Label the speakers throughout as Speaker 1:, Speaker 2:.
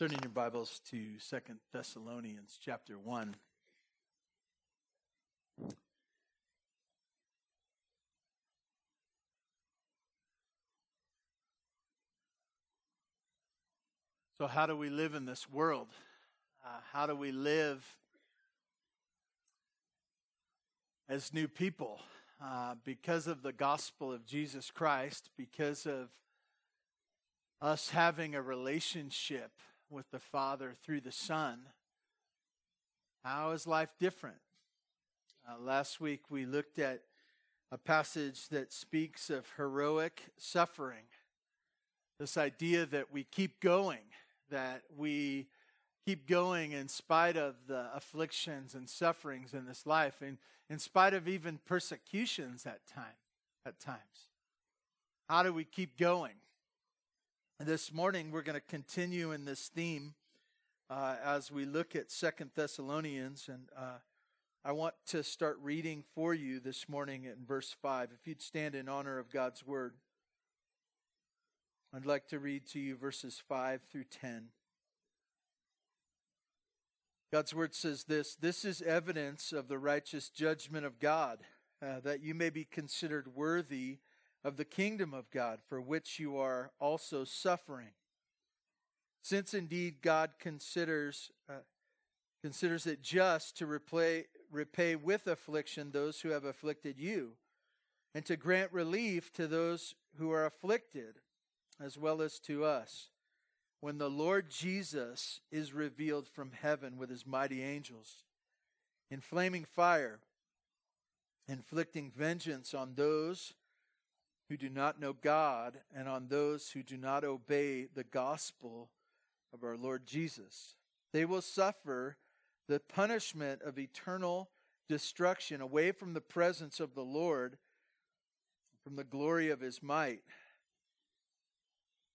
Speaker 1: Turning your Bibles to Second Thessalonians chapter 1. So, how do we live in this world? Uh, how do we live as new people? Uh, because of the gospel of Jesus Christ, because of us having a relationship with the Father through the Son, how is life different? Uh, last week we looked at a passage that speaks of heroic suffering. This idea that we keep going, that we keep going in spite of the afflictions and sufferings in this life, and in spite of even persecutions at time at times. How do we keep going? This morning, we're going to continue in this theme uh, as we look at Second Thessalonians, and uh, I want to start reading for you this morning in verse 5. If you'd stand in honor of God's word, I'd like to read to you verses 5 through 10. God's word says this This is evidence of the righteous judgment of God, uh, that you may be considered worthy of the kingdom of God, for which you are also suffering. Since indeed God considers uh, considers it just to repay, repay with affliction those who have afflicted you, and to grant relief to those who are afflicted, as well as to us, when the Lord Jesus is revealed from heaven with his mighty angels, in flaming fire, inflicting vengeance on those who do not know God and on those who do not obey the gospel of our Lord Jesus. They will suffer the punishment of eternal destruction away from the presence of the Lord, from the glory of his might.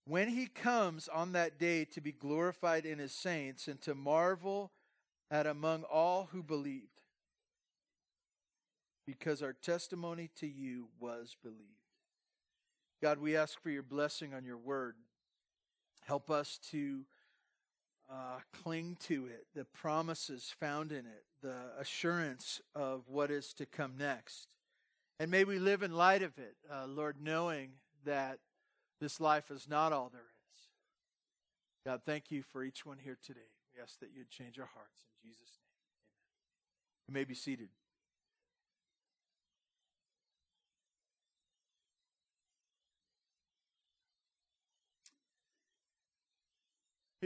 Speaker 1: When he comes on that day to be glorified in his saints and to marvel at among all who believed, because our testimony to you was believed. God, we ask for your blessing on your word. Help us to uh, cling to it, the promises found in it, the assurance of what is to come next. And may we live in light of it, uh, Lord, knowing that this life is not all there is. God, thank you for each one here today. We ask that you'd change our hearts. In Jesus' name, amen. You may be seated.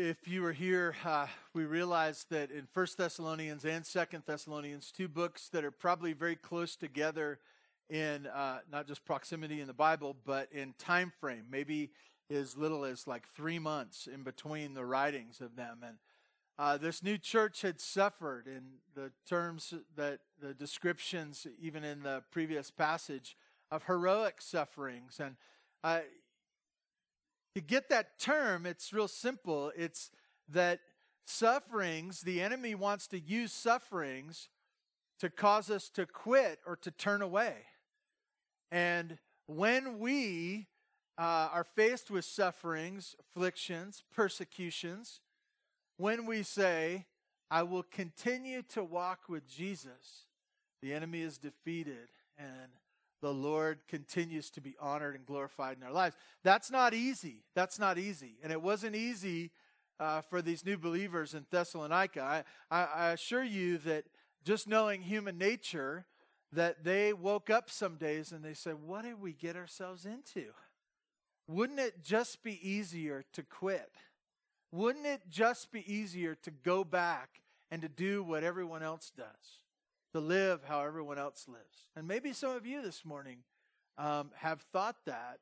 Speaker 1: If you were here, uh, we realized that in First Thessalonians and Second Thessalonians, two books that are probably very close together in uh, not just proximity in the Bible, but in time frame, maybe as little as like three months in between the writings of them. And uh, this new church had suffered in the terms that the descriptions, even in the previous passage, of heroic sufferings. And uh, to get that term, it's real simple. It's that sufferings, the enemy wants to use sufferings to cause us to quit or to turn away. And when we uh, are faced with sufferings, afflictions, persecutions, when we say, I will continue to walk with Jesus, the enemy is defeated and the Lord continues to be honored and glorified in our lives. That's not easy. That's not easy. And it wasn't easy uh, for these new believers in Thessalonica. I, I, I assure you that just knowing human nature, that they woke up some days and they said, What did we get ourselves into? Wouldn't it just be easier to quit? Wouldn't it just be easier to go back and to do what everyone else does? To live how everyone else lives. And maybe some of you this morning um, have thought that,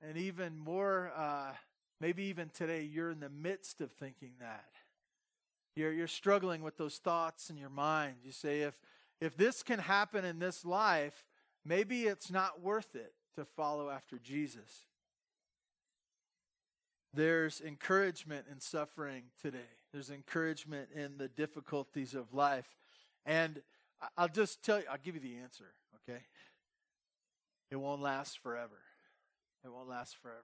Speaker 1: and even more, uh, maybe even today, you're in the midst of thinking that. You're, you're struggling with those thoughts in your mind. You say, if, if this can happen in this life, maybe it's not worth it to follow after Jesus. There's encouragement in suffering today. There's encouragement in the difficulties of life. And I'll just tell you, I'll give you the answer, okay? It won't last forever. It won't last forever.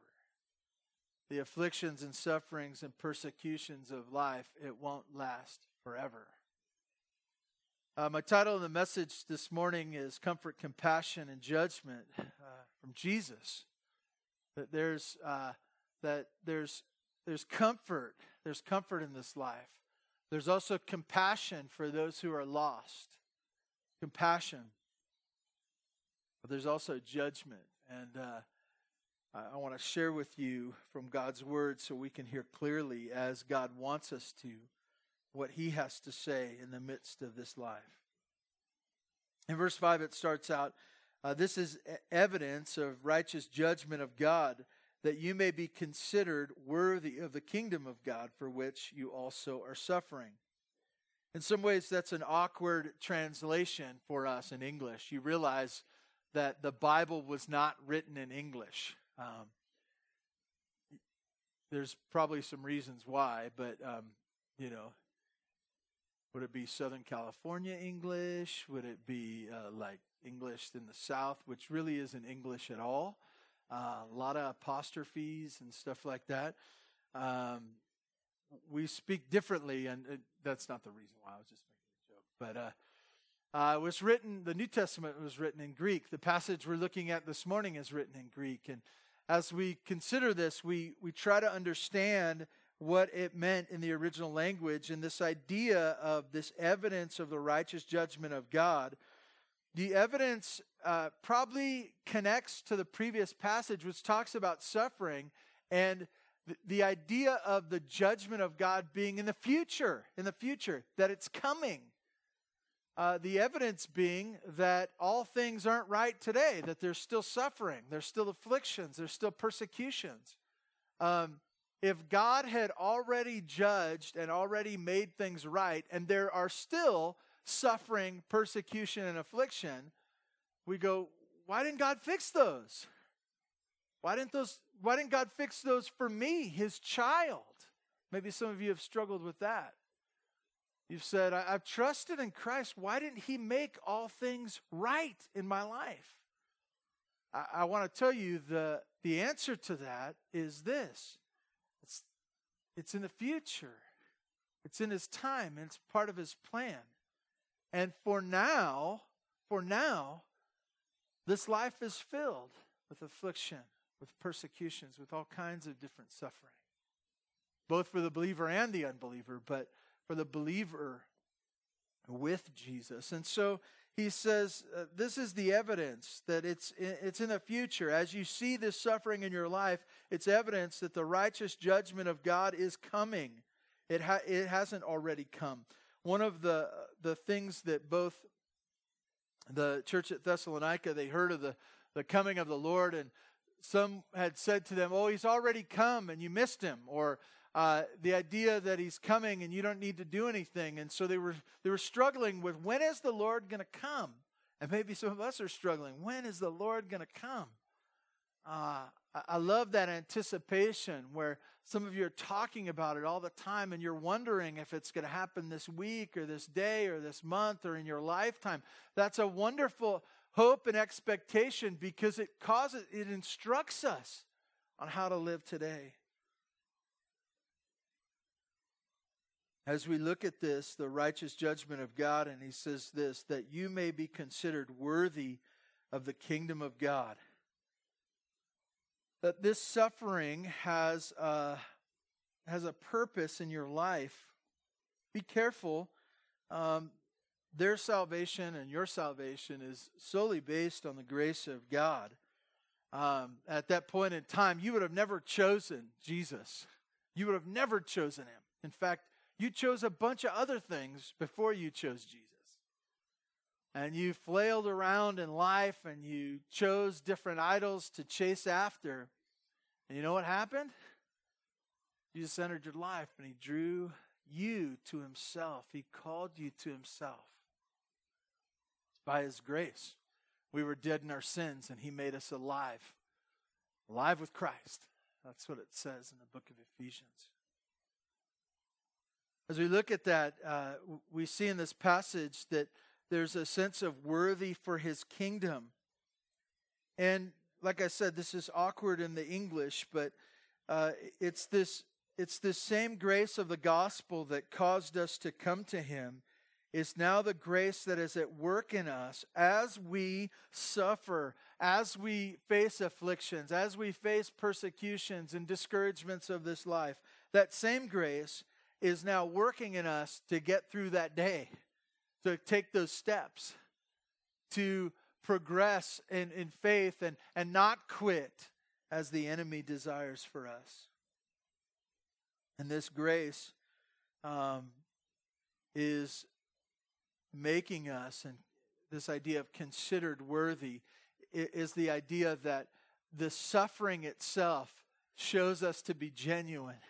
Speaker 1: the afflictions and sufferings and persecutions of life, it won't last forever. Uh, my title of the message this morning is Comfort, Compassion, and Judgment uh, from Jesus. That there's, uh, that there's, there's comfort. There's comfort in this life. There's also compassion for those who are lost. Compassion. But there's also judgment. And uh, I want to share with you from God's word so we can hear clearly as God wants us to what he has to say in the midst of this life. In verse 5, it starts out uh, This is evidence of righteous judgment of God, that you may be considered worthy of the kingdom of God, for which you also are suffering. In some ways, that's an awkward translation for us in English. You realize that the Bible was not written in English. Um, there's probably some reasons why, but um, you know, would it be Southern California English? Would it be uh, like English in the South, which really isn't English at all? Uh, a lot of apostrophes and stuff like that. Um, we speak differently, and it, that's not the reason why. I was just making a joke, but. Uh, uh, it was written, the New Testament was written in Greek. The passage we're looking at this morning is written in Greek. And as we consider this, we, we try to understand what it meant in the original language and this idea of this evidence of the righteous judgment of God. The evidence uh, probably connects to the previous passage, which talks about suffering and the, idea of the judgment of God being in the future, in the future, that it's coming. Uh, the evidence being that all things aren't right today, that there's still suffering, there's still afflictions, there's still persecutions. Um, if God had already judged and already made things right, and there are still suffering, persecution, and affliction, we go, why didn't God fix those? Why didn't those why didn't God fix those for me, his child? Maybe some of you have struggled with that. You've said, I- have trusted in Christ. Why didn't He make all things right in my life? I, I want to tell you the, the answer to that is this it's, it's in the future, it's in His time, and it's part of His plan. And for now, for now, this life is filled with affliction, with persecutions, with all kinds of different suffering, both for the believer and the unbeliever. But for the believer with Jesus. And so he says, uh, This is the evidence that it's in, it's in the future. As you see this suffering in your life, it's evidence that the righteous judgment of God is coming. It, ha- it hasn't already come. One of the, the things that both the church at Thessalonica, they heard of the, the coming of the Lord, and some had said to them, Oh, he's already come and you missed him. Or uh, the idea that he's coming and you don't need to do anything. And so they were, they were struggling with when is the Lord going to come? And maybe some of us are struggling. When is the Lord going to come? Uh, I love that anticipation where some of you are talking about it all the time and you're wondering if it's going to happen this week or this day or this month or in your lifetime. That's a wonderful hope and expectation because it causes, it instructs us on how to live today. as we look at this, the righteous judgment of God, and he says this that you may be considered worthy of the kingdom of God. That this suffering has a, has a purpose in your life. Be careful. Um, their salvation and your salvation is solely based on the grace of God. Um, at that point in time, you would have never chosen Jesus. You would have never chosen him. In fact, you chose a bunch of other things before you chose Jesus. And you flailed around in life and you chose different idols to chase after. And you know what happened? Jesus entered your life and he drew you to himself. He called you to himself. By his grace, we were dead in our sins and he made us alive. Alive with Christ. That's what it says in the book of Ephesians. As we look at that, uh, we see in this passage that there's a sense of worthy for his kingdom. And like I said, this is awkward in the English, but uh, it's this it's this same grace of the gospel that caused us to come to him is now the grace that is at work in us as we suffer, as we face afflictions, as we face persecutions and discouragements of this life. That same grace is now working in us to get through that day, to take those steps, to progress in, in faith and, and not quit as the enemy desires for us. And this grace um, is making us, and this idea of considered worthy is the idea that the suffering itself shows us to be genuine.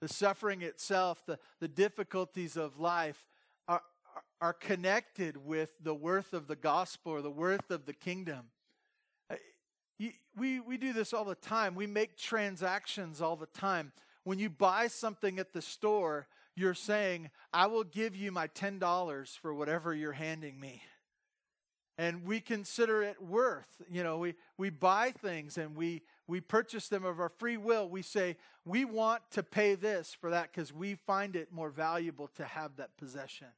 Speaker 1: The suffering itself, the, the difficulties of life are, are connected with the worth of the gospel or the worth of the kingdom. We, we do this all the time. We make transactions all the time. When you buy something at the store, you're saying, I will give you my $10 for whatever you're handing me. And we consider it worth. You know, we, we buy things and we, we purchase them of our free will. We say, we want to pay this for that because we find it more valuable to have that possession.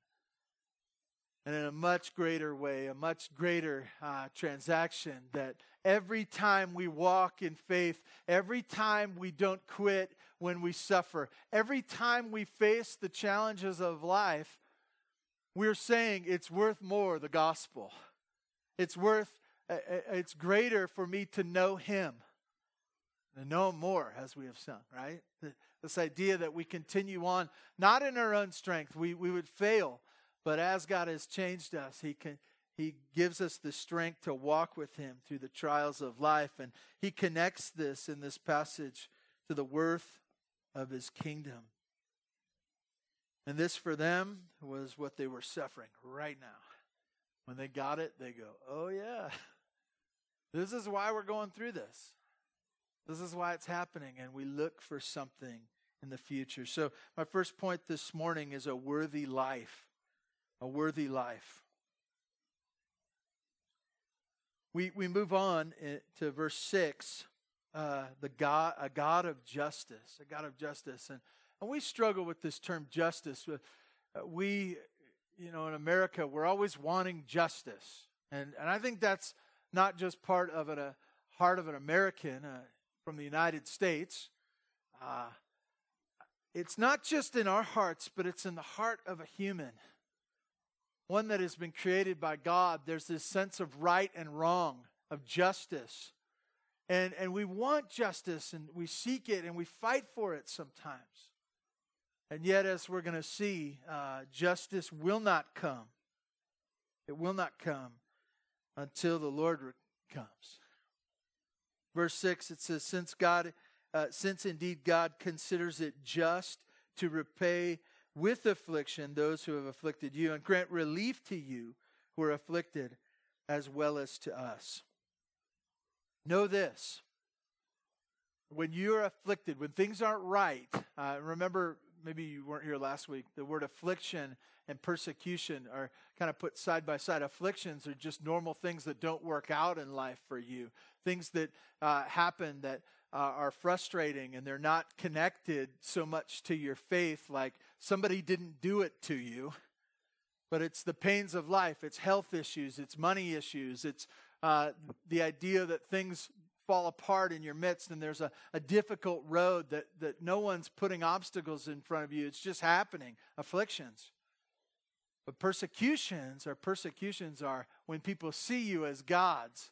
Speaker 1: And in a much greater way, a much greater uh, transaction, that every time we walk in faith, every time we don't quit, when we suffer. Every time we face the challenges of life, we're saying it's worth more, the gospel. It's worth, uh, uh, it's greater for me to know Him, to know more, as we have sung, right? This idea that we continue on, not in our own strength, we, we would fail, but as God has changed us, He can. He gives us the strength to walk with Him through the trials of life. And He connects this in this passage to the worth of his kingdom. And this for them was what they were suffering right now. When they got it, they go, Oh, yeah, this is why we're going through this. This is why it's happening. And we look for something in the future. So, my first point this morning is a worthy life. A worthy life. We, we move on eh, to verse 6 uh, the God, a God of justice, a God of justice. And, and we struggle with this term justice. Uh, we, you know, in America, we're always wanting justice. And, and I think that's not just part of a heart of an American uh, from the United States. Uh, it's not just in our hearts, but it's in the heart of a human. One that has been created by God. There's this sense of right and wrong, of justice. And, and we want justice and we seek it and we fight for it sometimes. And yet, as we're going to see, uh, justice will not come. It will not come until the Lord comes. Verse 6, it says, Since God, uh, since indeed God considers it just to repay with affliction those who have afflicted you and grant relief to you who are afflicted as well as to us. Know this when you're afflicted, when things aren't right, uh, remember, maybe you weren't here last week, the word affliction and persecution are kind of put side by side. Afflictions are just normal things that don't work out in life for you, things that uh, happen that uh, are frustrating and they're not connected so much to your faith, like somebody didn't do it to you. But it's the pains of life. It's health issues. It's money issues. It's uh, the idea that things fall apart in your midst and there's a, a difficult road that, that no one's putting obstacles in front of you. It's just happening. Afflictions. But persecutions or persecutions are when people see you as gods,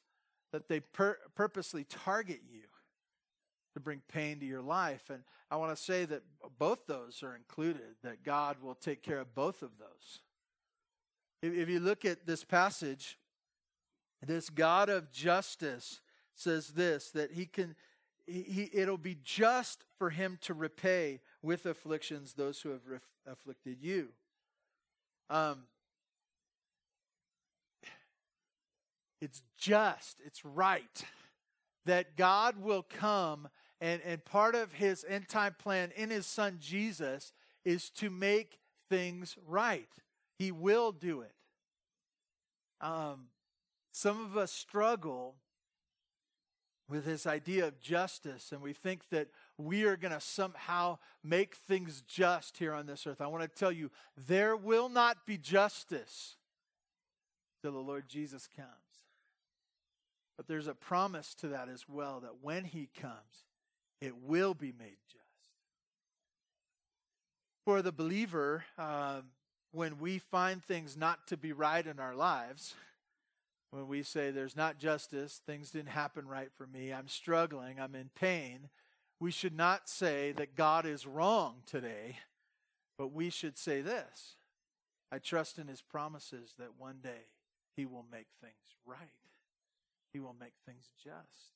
Speaker 1: that they pur- purposely target you to bring pain to your life. And I want to say that both those are included, that God will take care of both of those. If, if you look at this passage, this God of justice says this that he can he, it'll be just for him to repay with afflictions those who have ref, afflicted you. Um, it's just, it's right that God will come and, and part of his end time plan in his son Jesus is to make things right. He will do it. Um, some of us struggle with this idea of justice, and we think that we are going to somehow make things just here on this earth. I want to tell you, there will not be justice till the Lord Jesus comes. But there's a promise to that as well that when he comes, it will be made just. For the believer, uh, when we find things not to be right in our lives, when we say there's not justice, things didn't happen right for me, I'm struggling, I'm in pain, we should not say that God is wrong today, but we should say this I trust in his promises that one day he will make things right, he will make things just.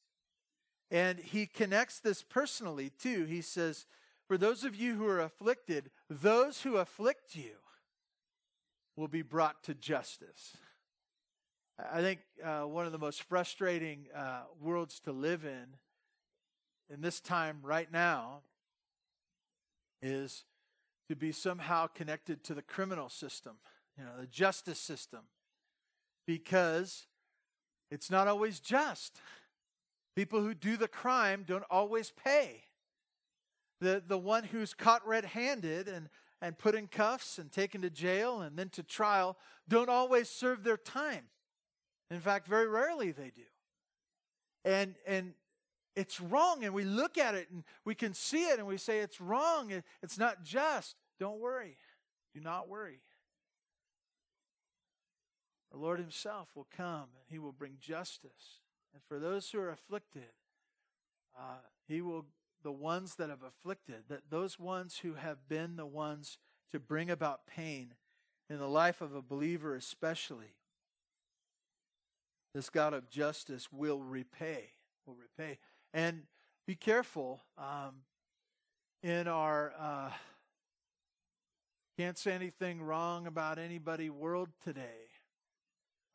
Speaker 1: And he connects this personally too. He says, For those of you who are afflicted, those who afflict you will be brought to justice. I think uh, one of the most frustrating uh, worlds to live in in this time right now is to be somehow connected to the criminal system, you know, the justice system, because it's not always just. People who do the crime don't always pay. The, the one who's caught red handed and, and put in cuffs and taken to jail and then to trial don't always serve their time. In fact, very rarely they do. And, and it's wrong, and we look at it and we can see it and we say it's wrong, it's not just. Don't worry. Do not worry. The Lord Himself will come and He will bring justice. And for those who are afflicted, uh, He will, the ones that have afflicted, that those ones who have been the ones to bring about pain in the life of a believer, especially, this God of justice will repay. Will repay. And be careful um, in our uh, can't say anything wrong about anybody world today.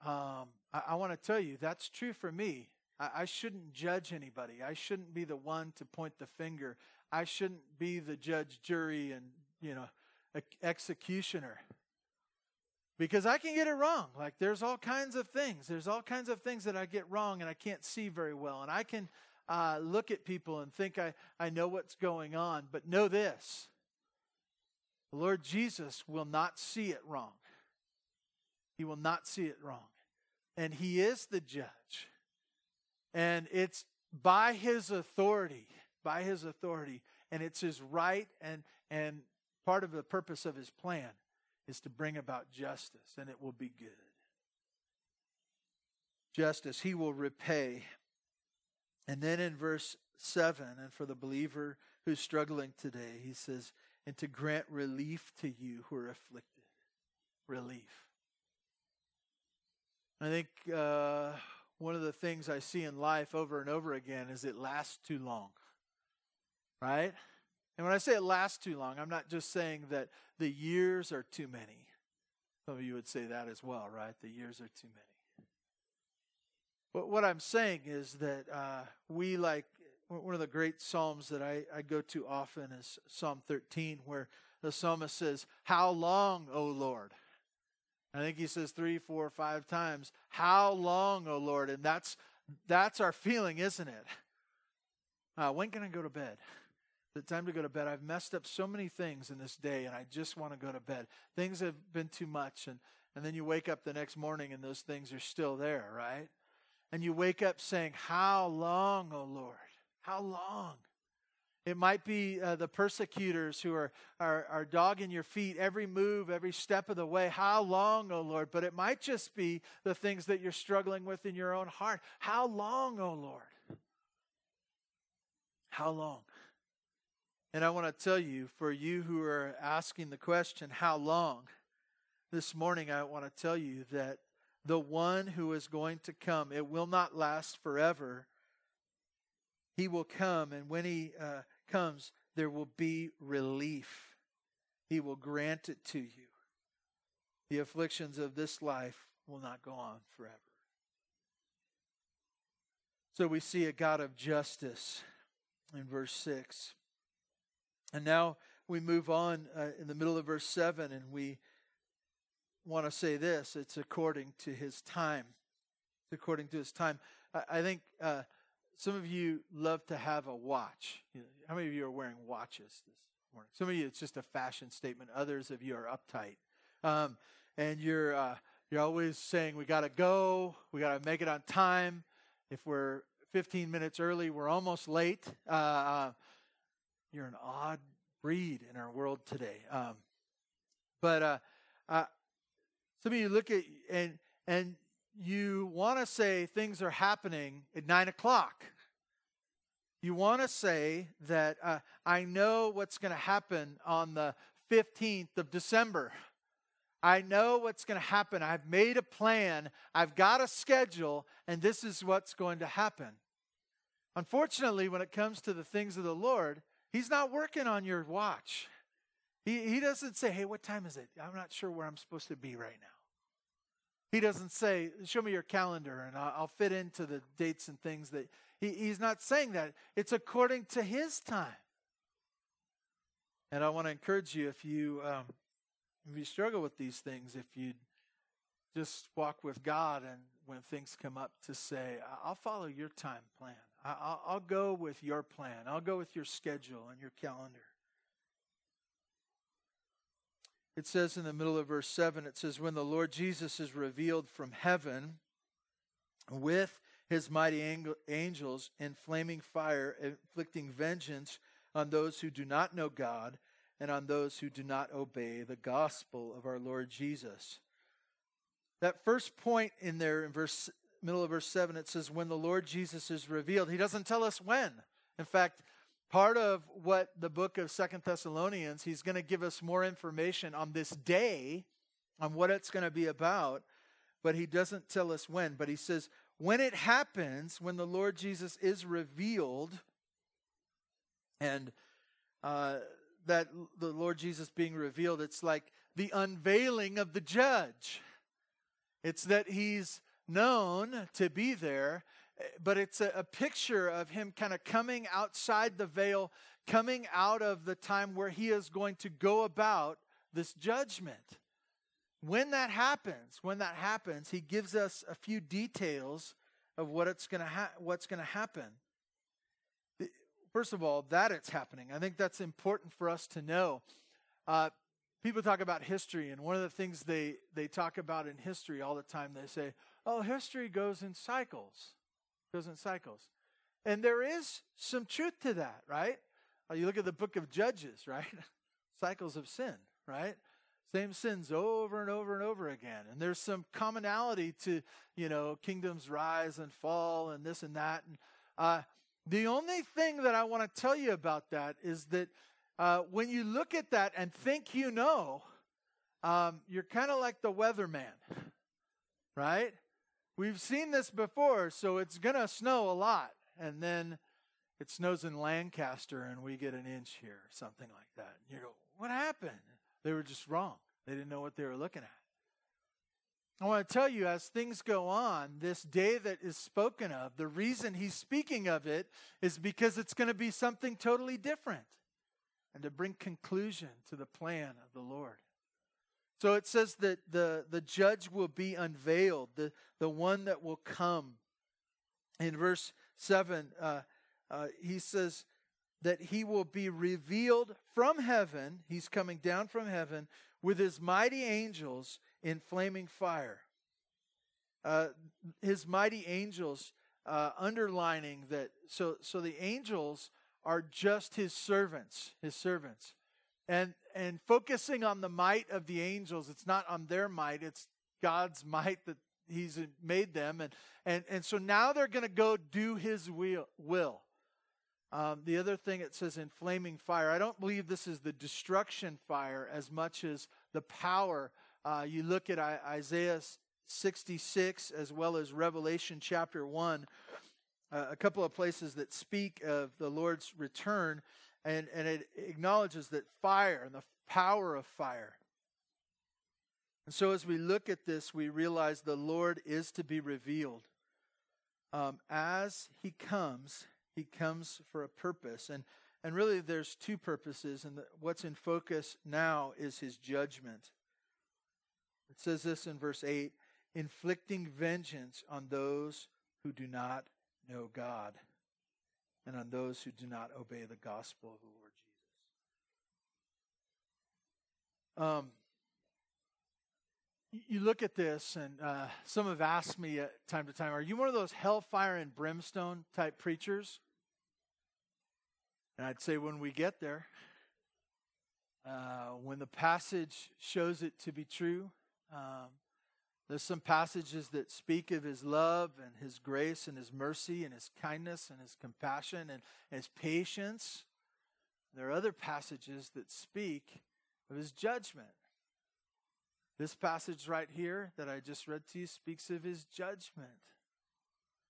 Speaker 1: Um, I, I want to tell you that's true for me. I, I shouldn't judge anybody. I shouldn't be the one to point the finger. I shouldn't be the judge, jury, and you know, executioner because I can get it wrong. Like there's all kinds of things. There's all kinds of things that I get wrong and I can't see very well. And I can uh, look at people and think I, I know what's going on. But know this the Lord Jesus will not see it wrong. He will not see it wrong. And He is the judge. And it's by His authority, by His authority, and it's His right and, and part of the purpose of His plan is to bring about justice, and it will be good. Justice, he will repay. And then in verse 7, and for the believer who's struggling today, he says, and to grant relief to you who are afflicted. Relief. I think uh, one of the things I see in life over and over again is it lasts too long. Right? And when I say it lasts too long, I'm not just saying that the years are too many. Some of you would say that as well, right? The years are too many. But what I'm saying is that uh, we like one of the great psalms that I, I go to often is Psalm 13, where the psalmist says, How long, O Lord? I think he says three, four, five times, How long, O Lord? And that's that's our feeling, isn't it? Uh, when can I go to bed? The time to go to bed. I've messed up so many things in this day and I just want to go to bed. Things have been too much and and then you wake up the next morning and those things are still there, right? And you wake up saying, "How long, O oh Lord? How long?" It might be uh, the persecutors who are, are, are dogging your feet every move, every step of the way. How long, O oh Lord? But it might just be the things that you're struggling with in your own heart. How long, O oh Lord? How long? And I want to tell you, for you who are asking the question, how long? This morning, I want to tell you that the one who is going to come, it will not last forever. He will come, and when he uh, comes, there will be relief. He will grant it to you. The afflictions of this life will not go on forever. So we see a God of justice in verse 6. And now we move on uh, in the middle of verse 7, and we want to say this it's according to his time. It's according to his time. I, I think uh, some of you love to have a watch. How many of you are wearing watches this morning? Some of you, it's just a fashion statement. Others of you are uptight. Um, and you're, uh, you're always saying, we got to go, we got to make it on time. If we're 15 minutes early, we're almost late. Uh, uh, you're an odd breed in our world today. Um, but uh, uh, some of you look at and and you want to say things are happening at nine o'clock. You want to say that uh, I know what's going to happen on the 15th of December. I know what's going to happen. I've made a plan. I've got a schedule, and this is what's going to happen. Unfortunately, when it comes to the things of the Lord, He's not working on your watch. He, he doesn't say, Hey, what time is it? I'm not sure where I'm supposed to be right now. He doesn't say, Show me your calendar and I'll, I'll fit into the dates and things that. He, he's not saying that. It's according to his time. And I want to encourage you if you um, if you struggle with these things, if you just walk with God and when things come up to say, I'll follow your time plan. I'll, I'll go with your plan. I'll go with your schedule and your calendar. It says in the middle of verse 7, it says, When the Lord Jesus is revealed from heaven with his mighty angels in flaming fire, inflicting vengeance on those who do not know God and on those who do not obey the gospel of our Lord Jesus. That first point in there in verse middle of verse 7 it says when the Lord Jesus is revealed. He doesn't tell us when. In fact, part of what the book of Second Thessalonians, he's going to give us more information on this day on what it's going to be about, but he doesn't tell us when, but he says when it happens, when the Lord Jesus is revealed, and uh, that the Lord Jesus being revealed, it's like the unveiling of the judge. It's that he's known to be there, but it's a, a picture of him kind of coming outside the veil, coming out of the time where he is going to go about this judgment. When that happens, when that happens, he gives us a few details of what it's to ha- what's going to happen. First of all, that it's happening. I think that's important for us to know. Uh, people talk about history, and one of the things they, they talk about in history all the time, they say, oh, history goes in cycles, goes in cycles. And there is some truth to that, right? Uh, you look at the book of Judges, right? cycles of sin, right? Same sins over and over and over again. And there's some commonality to, you know, kingdoms rise and fall and this and that. And uh, the only thing that I want to tell you about that is that uh, when you look at that and think you know, um, you're kind of like the weatherman, right? We've seen this before, so it's going to snow a lot. And then it snows in Lancaster and we get an inch here, something like that. And you go, what happened? They were just wrong. They didn't know what they were looking at. I want to tell you, as things go on, this day that is spoken of, the reason he's speaking of it is because it's going to be something totally different and to bring conclusion to the plan of the Lord. So it says that the, the judge will be unveiled, the, the one that will come. In verse 7, uh, uh, he says that he will be revealed from heaven. He's coming down from heaven with his mighty angels in flaming fire. Uh, his mighty angels uh, underlining that. So, so the angels are just his servants, his servants and and focusing on the might of the angels it's not on their might it's god's might that he's made them. And and and so now they're going to go do his will. Um, the other thing it says in flaming fire. I don't believe this is the destruction fire as much as the power. Uh, you look at isaiah 66 as well as revelation chapter 1 uh, a couple of places that speak of the lord's return and, and it acknowledges that fire and the power of fire. And so as we look at this, we realize the Lord is to be revealed. Um, as he comes, he comes for a purpose. And, and really, there's two purposes, and the, what's in focus now is his judgment. It says this in verse 8 inflicting vengeance on those who do not know God. And on those who do not obey the gospel of the Lord Jesus. Um, you look at this, and uh, some have asked me at time to time, are you one of those hellfire and brimstone type preachers? And I'd say when we get there, uh, when the passage shows it to be true, um, there's some passages that speak of his love and his grace and his mercy and his kindness and his compassion and his patience. There are other passages that speak of his judgment. This passage right here that I just read to you speaks of his judgment.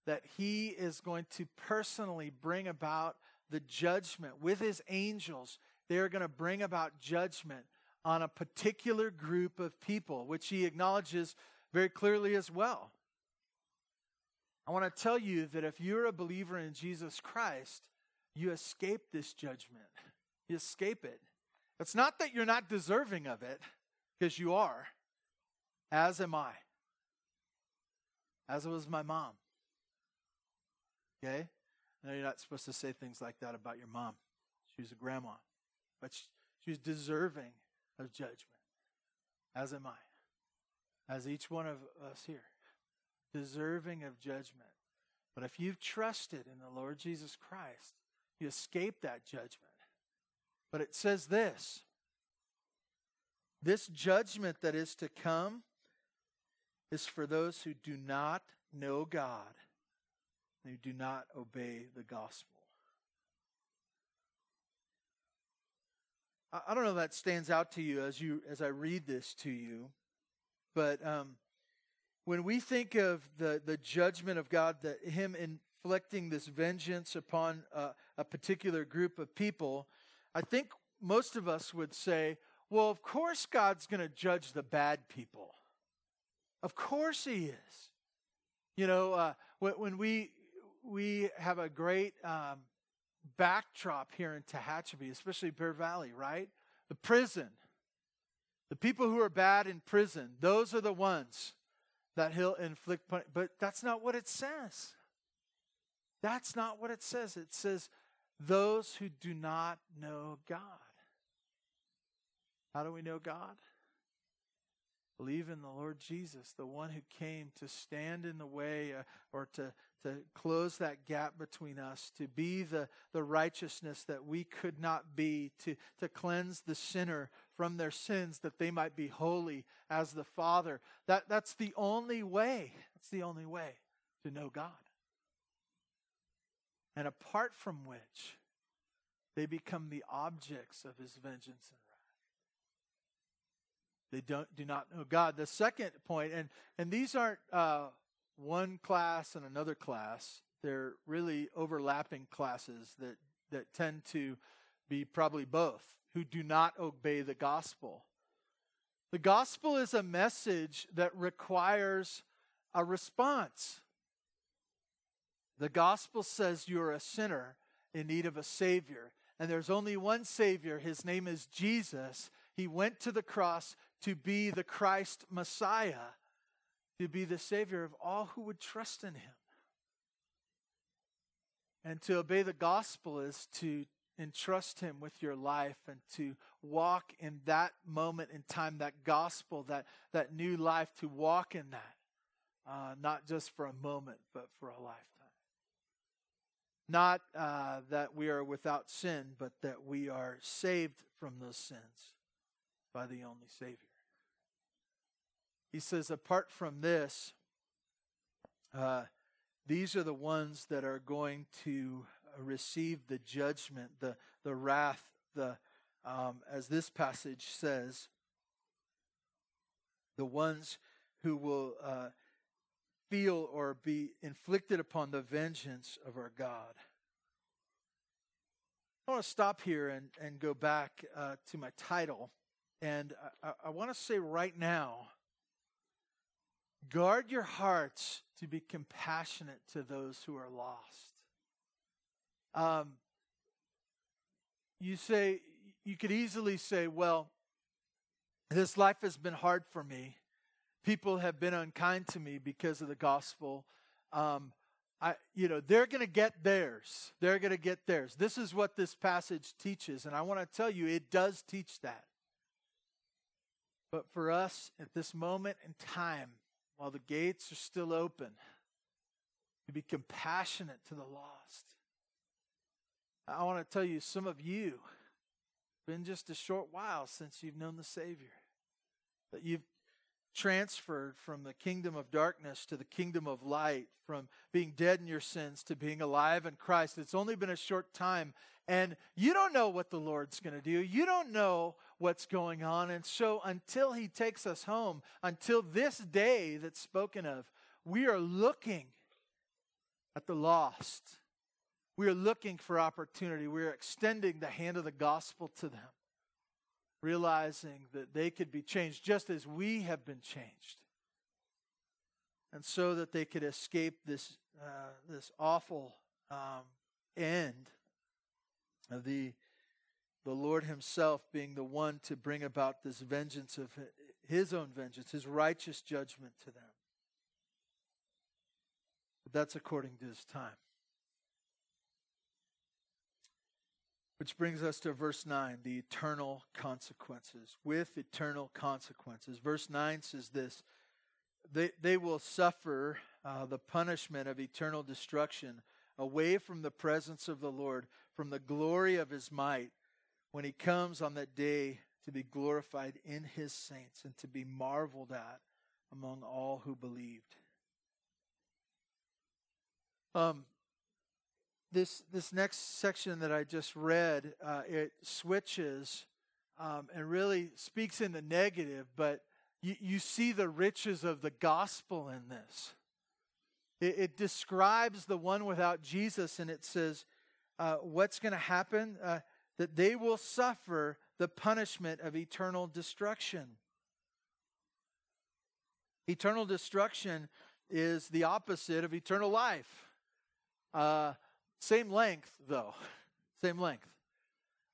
Speaker 1: That he is going to personally bring about the judgment with his angels. They are going to bring about judgment on a particular group of people, which he acknowledges very clearly as well. I want to tell you that if you're a believer in Jesus Christ, you escape this judgment. You escape it. It's not that you're not deserving of it, because you are as am I. As was my mom. Okay? No, you're not supposed to say things like that about your mom. She was a grandma. But she, she was deserving of judgment. As am I. As each one of us here. Deserving of judgment. But if you've trusted in the Lord Jesus Christ, you escape that judgment. But it says this this judgment that is to come is for those who do not know God who do not obey the gospel. I don't know if that stands out to you as you as I read this to you, but um, when we think of the the judgment of God, that Him inflicting this vengeance upon a, a particular group of people, I think most of us would say, "Well, of course God's going to judge the bad people." Of course he is. You know, uh, when, when, we we have a great um, backdrop here in Tehachapi, especially Bear Valley, right? The prison. The people who are bad in prison, those are the ones that he'll inflict punishment. But that's not what it says. That's not what it says. It says, those who do not know God. How do we know God? Believe in the Lord Jesus, the one who came to stand in the way uh, or to, to close that gap between us, to be the, the righteousness that we could not be, to, to cleanse the sinner from their sins that they might be holy as the Father. That, that's the only way. That's the only way to know God. And apart from which, they become the objects of his vengeance and wrath. they don't do not know God. The second point, and and these aren't uh, one class and another class. They're really overlapping classes that that tend to be probably both who do not obey the gospel. The gospel is a message that requires a response. The gospel says you're a sinner in need of a savior, and there's only one savior. His name is Jesus. He went to the cross to be the Christ Messiah, to be the Savior of all who would trust in Him. And to obey the gospel is to entrust Him with your life and to walk in that moment in time, that gospel, that, that new life, to walk in that, uh, not just for a moment, but for a lifetime. Not uh, that we are without sin, but that we are saved from those sins by the only Savior. He says, apart from this, uh, these are the ones that are going to receive the judgment, the, the wrath, the, um, as this passage says, the ones who will uh, feel or be inflicted upon the vengeance of our God. I want to stop here and, and go back uh, to my title. And I, I want to say right now guard your hearts to be compassionate to those who are lost. Um, you say, you could easily say, well, this life has been hard for me. People have been unkind to me because of the gospel. Um, I, you know, they're going to get theirs. They're going to get theirs. This is what this passage teaches. And I want to tell you, it does teach that. But for us at this moment in time, while the gates are still open, to be compassionate to the lost. I want to tell you, some of you, been just a short while since you've known the Savior, that you've transferred from the kingdom of darkness to the kingdom of light, from being dead in your sins to being alive in Christ. It's only been a short time, and you don't know what the Lord's going to do. You don't know what's going on. And so, until He takes us home, until this day that's spoken of, we are looking at the lost. We are looking for opportunity. We are extending the hand of the gospel to them realizing that they could be changed just as we have been changed. And so that they could escape this, uh, this awful um, end of the, the Lord Himself being the one to bring about this vengeance of His own vengeance, His righteous judgment to them. But that's according to His time. Which brings us to verse 9, the eternal consequences. With eternal consequences. Verse 9 says this They, they will suffer uh, the punishment of eternal destruction away from the presence of the Lord, from the glory of his might, when he comes on that day to be glorified in his saints and to be marveled at among all who believed. Um, this this next section that I just read, uh, it switches um, and really speaks in the negative, but you, you see the riches of the gospel in this. It, it describes the one without Jesus, and it says uh, what's going to happen uh, that they will suffer the punishment of eternal destruction. Eternal destruction is the opposite of eternal life. Same length, though. Same length.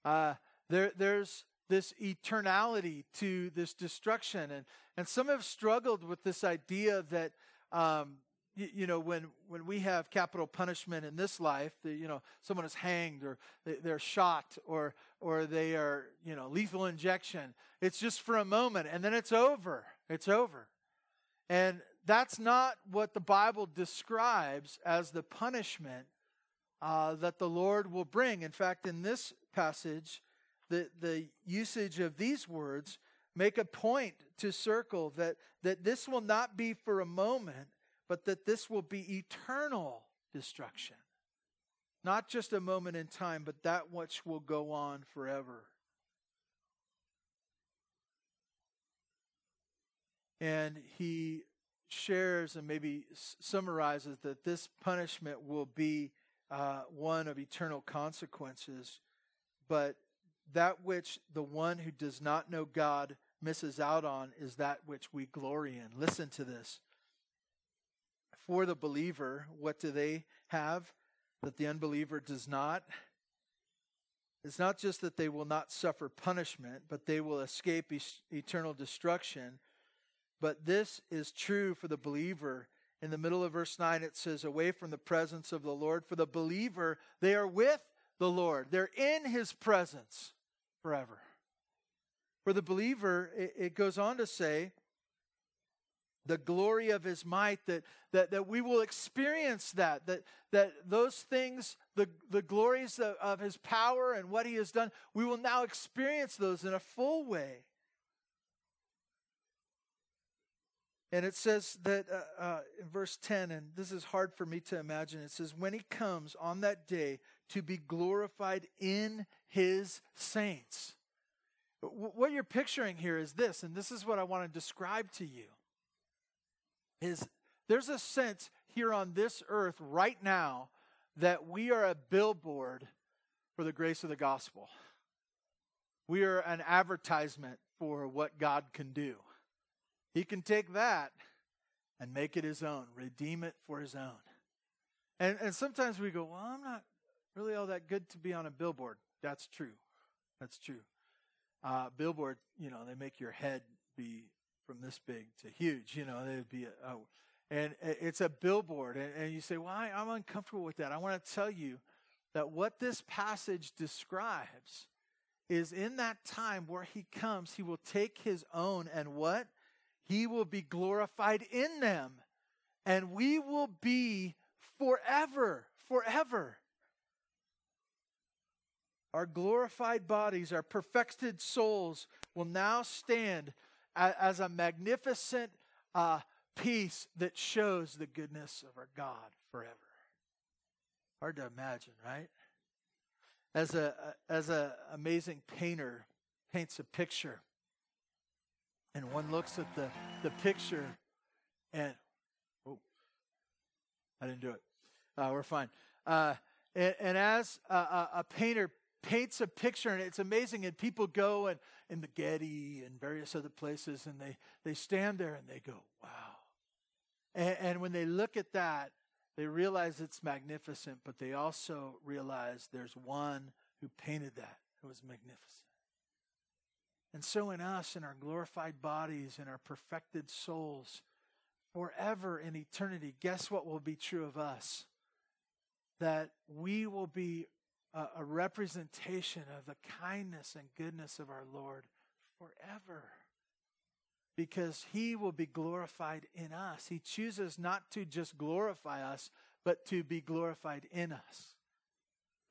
Speaker 1: Uh, there, there's this eternality to this destruction. And, and some have struggled with this idea that, um, you, you, know, when, when we have capital punishment in this life, the, you know, someone is hanged or they, they're shot or, or they are, you know, lethal injection. It's just for a moment and then it's over. It's over. And that's not what the Bible describes as the punishment uh, that the Lord will bring. In fact, in this passage, the, the usage of these words make a point to circle that, that this will not be for a moment, but that this will be eternal destruction. Not just a moment in time, but that which will go on forever. And he shares and maybe summarizes that this punishment will be uh, one of eternal consequences, but that which the one who does not know God misses out on is that which we glory in. Listen to this. For the believer, what do they have that the unbeliever does not? It's not just that they will not suffer punishment, but they will escape eternal destruction. But this is true for the believer in the middle of verse 9, it says, Away from the presence of the Lord. For the believer, they are with the Lord, they're in his presence forever. For the believer, it, it goes on to say, the glory of his might that, that, that we will experience that that, that those things the, the glories of, of his power and what he has done we will now experience those in a full way And it says that uh, uh, in verse 10, and this is hard for me to imagine, it says, When he comes on that day to be glorified in his saints. what you're picturing here is this, and this is what I want to describe to you. Is there's a sense here on this earth right now that we are a billboard for the grace of the gospel. We are an advertisement for what God can do. He can take that and make it his own, redeem it for his own. And, and sometimes we go, well, I'm not really all that good to be on a billboard. That's true. That's true. Uh, billboard, you know, they make your head be from this big to huge. You know, they'd be, oh, And it's a billboard. And, and you say, Well, I, I'm uncomfortable with that. I want to tell you that what this passage describes is in that time where he comes, he will take his own and what? He will be glorified in them. And we will be forever, forever. Our glorified bodies, our perfected souls will now stand as a magnificent uh, piece that shows the goodness of our God forever. Hard to imagine, right? As a as a amazing painter paints a picture, and one looks at the the picture, and oh, I didn't do it. Uh, we're fine. Uh, and, and, as a, a, painter paints a picture, and it's amazing, and people go and in the Getty and various other places, and they they stand there and they go, "Wow!" And, and when they look at that, they realize it's magnificent, but they also realize there's one who painted that. It was magnificent. And so, in us, in our glorified bodies, in our perfected souls, forever in eternity, guess what will be true of us? That we will be a, a representation of the kindness and goodness of our Lord forever because he will be glorified in us. He chooses not to just glorify us, but to be glorified in us.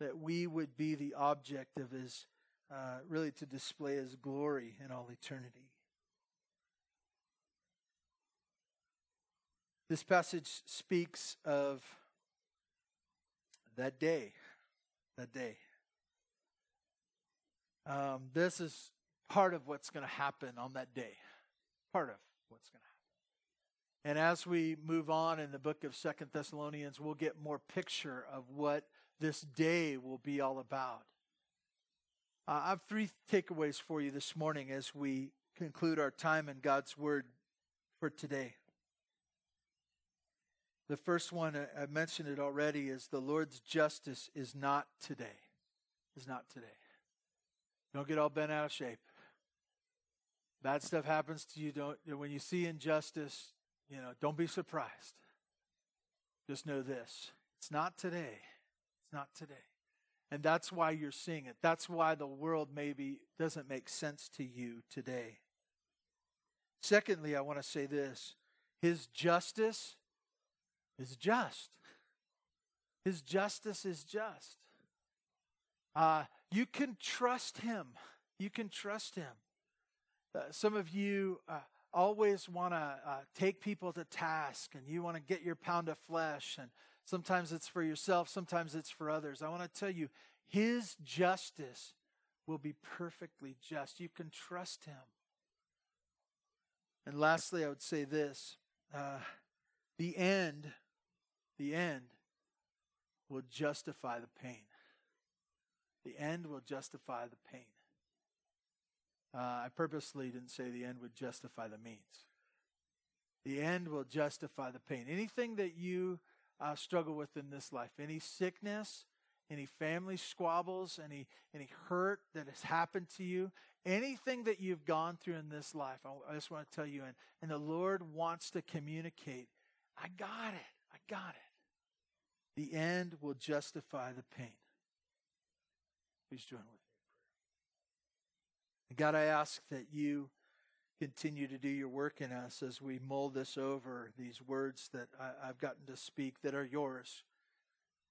Speaker 1: That we would be the object of his, uh, really to display his glory in all eternity. This passage speaks of that day. That day. Um, this is part of what's going to happen on that day part of what's going to happen. And as we move on in the book of Second Thessalonians, we'll get more picture of what this day will be all about. Uh, I have three takeaways for you this morning as we conclude our time in God's Word for today. The first one, I mentioned it already, is the Lord's justice is not today. Is not today. Don't get all bent out of shape. Bad stuff happens to you. Don't when you see injustice, you know, don't be surprised. Just know this. It's not today. It's not today. And that's why you're seeing it. That's why the world maybe doesn't make sense to you today. Secondly, I want to say this His justice is just. His justice is just. Uh, you can trust Him. You can trust Him. Uh, some of you uh, always want to uh, take people to task and you want to get your pound of flesh. And sometimes it's for yourself, sometimes it's for others. I want to tell you, His justice will be perfectly just. You can trust Him. And lastly, I would say this uh, the end, the end will justify the pain. The end will justify the pain. Uh, I purposely didn't say the end would justify the means. The end will justify the pain. Anything that you uh, struggle with in this life, any sickness, any family squabbles, any any hurt that has happened to you, anything that you've gone through in this life, I, I just want to tell you, and, and the Lord wants to communicate, I got it, I got it. The end will justify the pain. Please join with me. God, I ask that you continue to do your work in us as we mull this over, these words that I, have gotten to speak that are yours.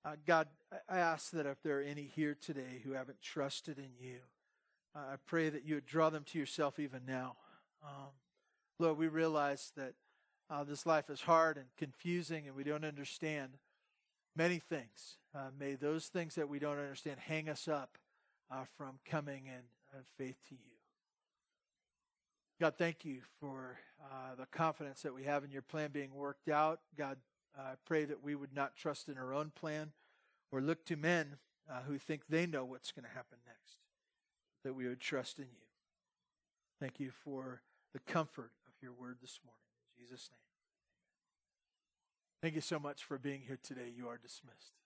Speaker 1: Uh, God, I ask that if there are any here today who haven't trusted in you, uh, I pray that you would draw them to yourself even now. Um, Lord, we realize that uh, this life is hard and confusing and we don't understand many things. Uh, may those things that we don't understand hang us up uh, from coming in faith to you. God, thank you for uh, the confidence that we have in your plan being worked out. God, I pray that we would not trust in our own plan or look to men uh, who think they know what's going to happen next, that we would trust in you. Thank you for the comfort of your word this morning. In Jesus' name. Thank you so much for being here today. You are dismissed.